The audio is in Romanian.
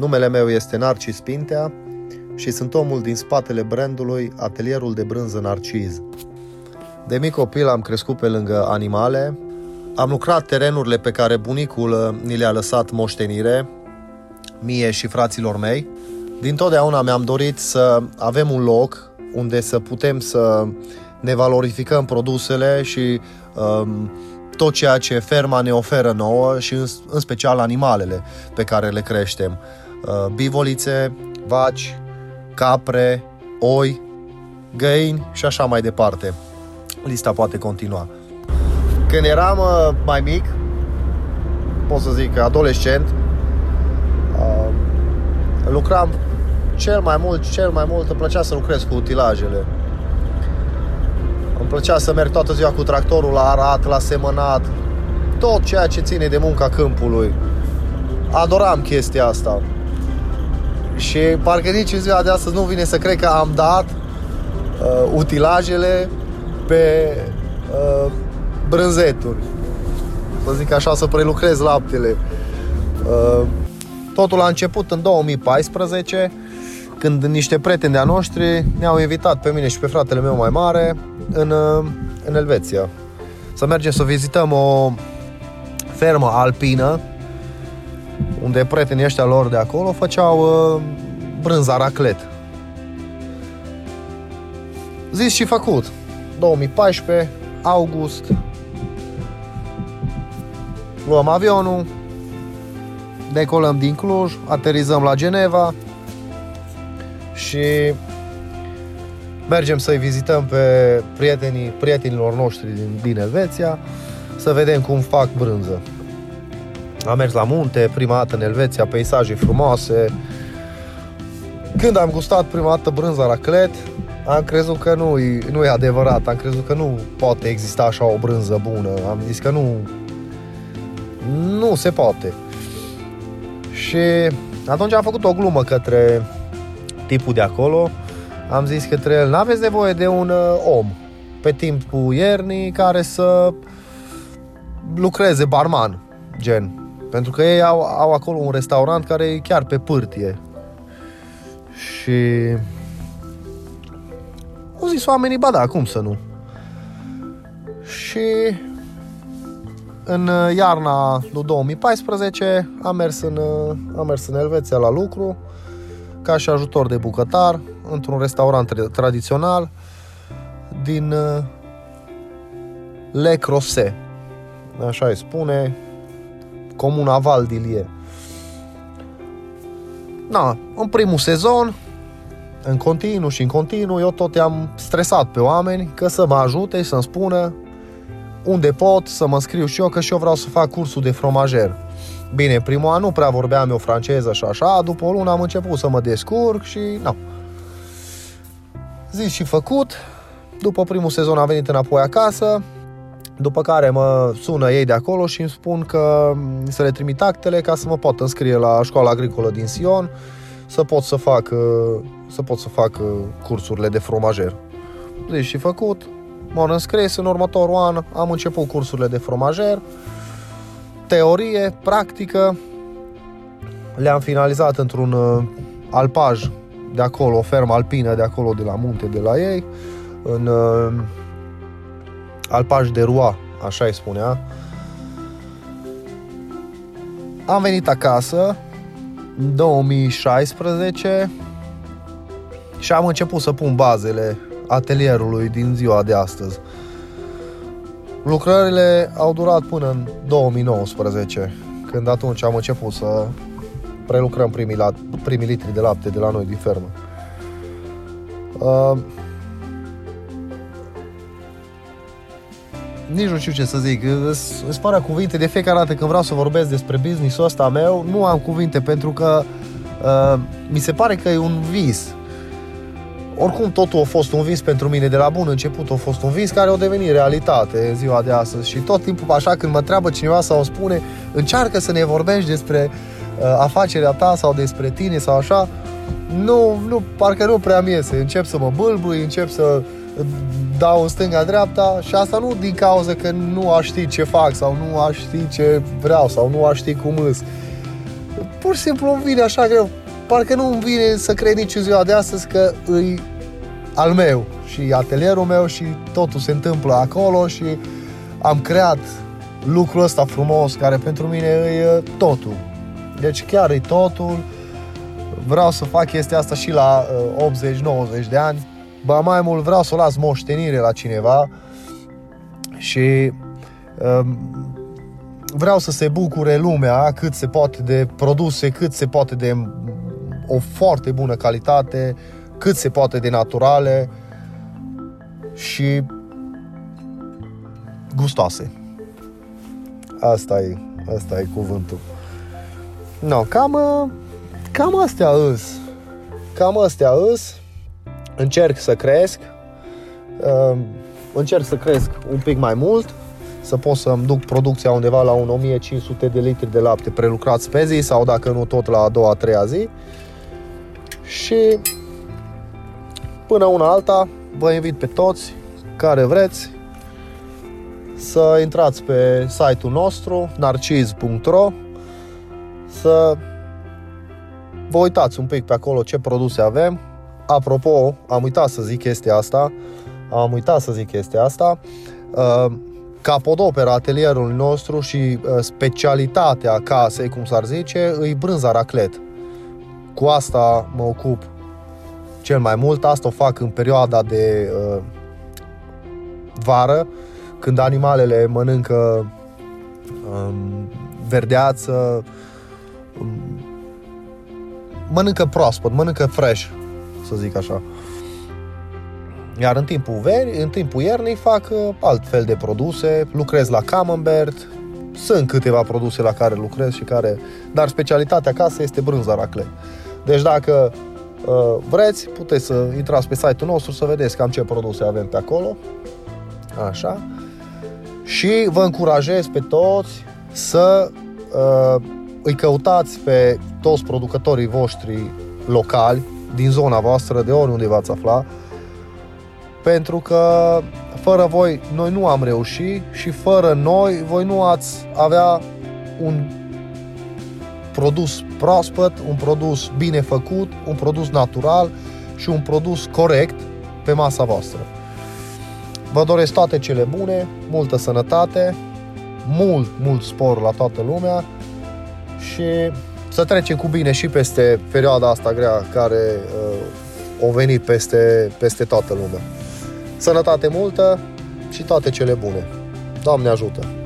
Numele meu este Narcis Pintea și sunt omul din spatele brandului Atelierul de Brânză Narciz. De mic copil am crescut pe lângă animale, am lucrat terenurile pe care bunicul uh, ni le-a lăsat moștenire, mie și fraților mei. Din totdeauna mi-am dorit să avem un loc unde să putem să ne valorificăm produsele și um, tot ceea ce ferma ne oferă nouă și în, în special animalele pe care le creștem. Uh, bivolițe, vaci, capre, oi, găini și așa mai departe. Lista poate continua. Când eram uh, mai mic, pot să zic adolescent, uh, lucram cel mai mult, cel mai mult îmi plăcea să lucrez cu utilajele. Îmi plăcea să merg toată ziua cu tractorul la arat, la semănat, tot ceea ce ține de munca câmpului. Adoram chestia asta. Și parcă nici în ziua de astăzi nu vine să cred că am dat uh, utilajele pe uh, brânzeturi. Să zic așa, să prelucrez laptele. Uh, totul a început în 2014 când niște prieteni de-a noștri ne-au invitat pe mine și pe fratele meu mai mare în, uh, în Elveția. Să mergem să vizităm o fermă alpină unde prietenii ăștia lor de acolo făceau uh, brânza raclet. Zis și făcut. 2014, august, luăm avionul, decolăm din Cluj, aterizăm la Geneva și mergem să-i vizităm pe prietenii, prietenilor noștri din, din Elveția, să vedem cum fac brânză. Am mers la munte, prima dată în Elveția, peisaje frumoase. Când am gustat prima dată brânza la clet, am crezut că nu, nu e adevărat, am crezut că nu poate exista așa o brânză bună. Am zis că nu, nu se poate. Și atunci am făcut o glumă către tipul de acolo. Am zis către el, n-aveți nevoie de un uh, om pe timpul iernii care să lucreze barman, gen. Pentru că ei au, au acolo un restaurant care e chiar pe pârtie. Și au zis oamenii, ba da, cum să nu? Și în uh, iarna lui 2014 am mers în, uh, am mers în Elveția la lucru ca și ajutor de bucătar într-un restaurant tradițional din uh, Le Crose. Așa îi spune, comuna Valdilie. Na, în primul sezon, în continuu și în continuu, eu tot i-am stresat pe oameni că să mă ajute și să-mi spună unde pot să mă scriu și eu, că și eu vreau să fac cursul de fromager. Bine, primul an nu prea vorbeam eu franceză și așa, după o lună am început să mă descurc și nu. Zis și făcut, după primul sezon am venit înapoi acasă, după care mă sună ei de acolo și îmi spun că să le trimit actele ca să mă pot înscrie la școala agricolă din Sion, să pot să fac, să pot să fac cursurile de fromager. Zis și făcut, m-am înscris în următorul an, am început cursurile de fromager, teorie, practică, le-am finalizat într-un uh, alpaj de acolo, o fermă alpină de acolo, de la munte, de la ei, în uh, alpaj de Rua, așa îi spunea. Am venit acasă în 2016 și am început să pun bazele atelierului din ziua de astăzi. Lucrările au durat până în 2019, când atunci am început să prelucrăm primii, la, primii litri de lapte de la noi din fermă. Uh, nici nu știu ce să zic, îți pare cuvinte. De fiecare dată când vreau să vorbesc despre business-ul ăsta meu, nu am cuvinte pentru că uh, mi se pare că e un vis. Oricum totul a fost un vis pentru mine de la bun început, a fost un vis care a devenit realitate în ziua de astăzi. Și tot timpul așa când mă întreabă cineva sau îmi spune încearcă să ne vorbești despre uh, afacerea ta sau despre tine sau așa, nu, nu, parcă nu prea mi iese. Încep să mă bâlbui, încep să dau în stânga-dreapta și asta nu din cauza că nu aș ști ce fac sau nu aș ști ce vreau sau nu aș ști cum îs pur și simplu îmi vine așa greu. Parcă nu îmi vine să cred nici în ziua de astăzi că îi al meu și atelierul meu și totul se întâmplă acolo și am creat lucrul ăsta frumos care pentru mine e totul. Deci chiar e totul. Vreau să fac chestia asta și la 80-90 de ani. Ba mai mult vreau să o las moștenire la cineva și um, vreau să se bucure lumea cât se poate de produse, cât se poate de o foarte bună calitate, cât se poate de naturale și gustoase. Asta e, asta e cuvântul. No, cam, cam astea îs. Cam astea îs. Încerc să cresc. Uh, încerc să cresc un pic mai mult să pot să-mi duc producția undeva la un 1500 de litri de lapte prelucrat pe zi sau dacă nu tot la a doua, a treia zi. Și până una alta vă invit pe toți care vreți să intrați pe site-ul nostru narciz.ro să vă uitați un pic pe acolo ce produse avem. Apropo, am uitat să zic chestia asta. Am uitat să zic chestia asta. Uh, capodopera atelierului nostru și uh, specialitatea casei, cum s-ar zice, îi brânza raclet. Cu asta mă ocup cel mai mult. Asta o fac în perioada de uh, vară, când animalele mănâncă um, verdeață, um, mănâncă proaspăt, mănâncă fresh, să zic așa. Iar în timpul veri, în timpul iernii fac uh, alt fel de produse, lucrez la camembert, sunt câteva produse la care lucrez și care... Dar specialitatea acasă este brânza racle. Deci dacă uh, vreți, puteți să intrați pe site-ul nostru să vedeți cam ce produse avem pe acolo. Așa. Și vă încurajez pe toți să uh, îi căutați pe toți producătorii voștri locali din zona voastră, de oriunde v-ați afla, pentru că fără voi noi nu am reușit și fără noi voi nu ați avea un produs proaspăt, un produs bine făcut, un produs natural și un produs corect pe masa voastră. Vă doresc toate cele bune, multă sănătate, mult, mult spor la toată lumea și să trecem cu bine și peste perioada asta grea care uh, o venit peste, peste toată lumea. Sănătate multă și toate cele bune. Doamne ajută!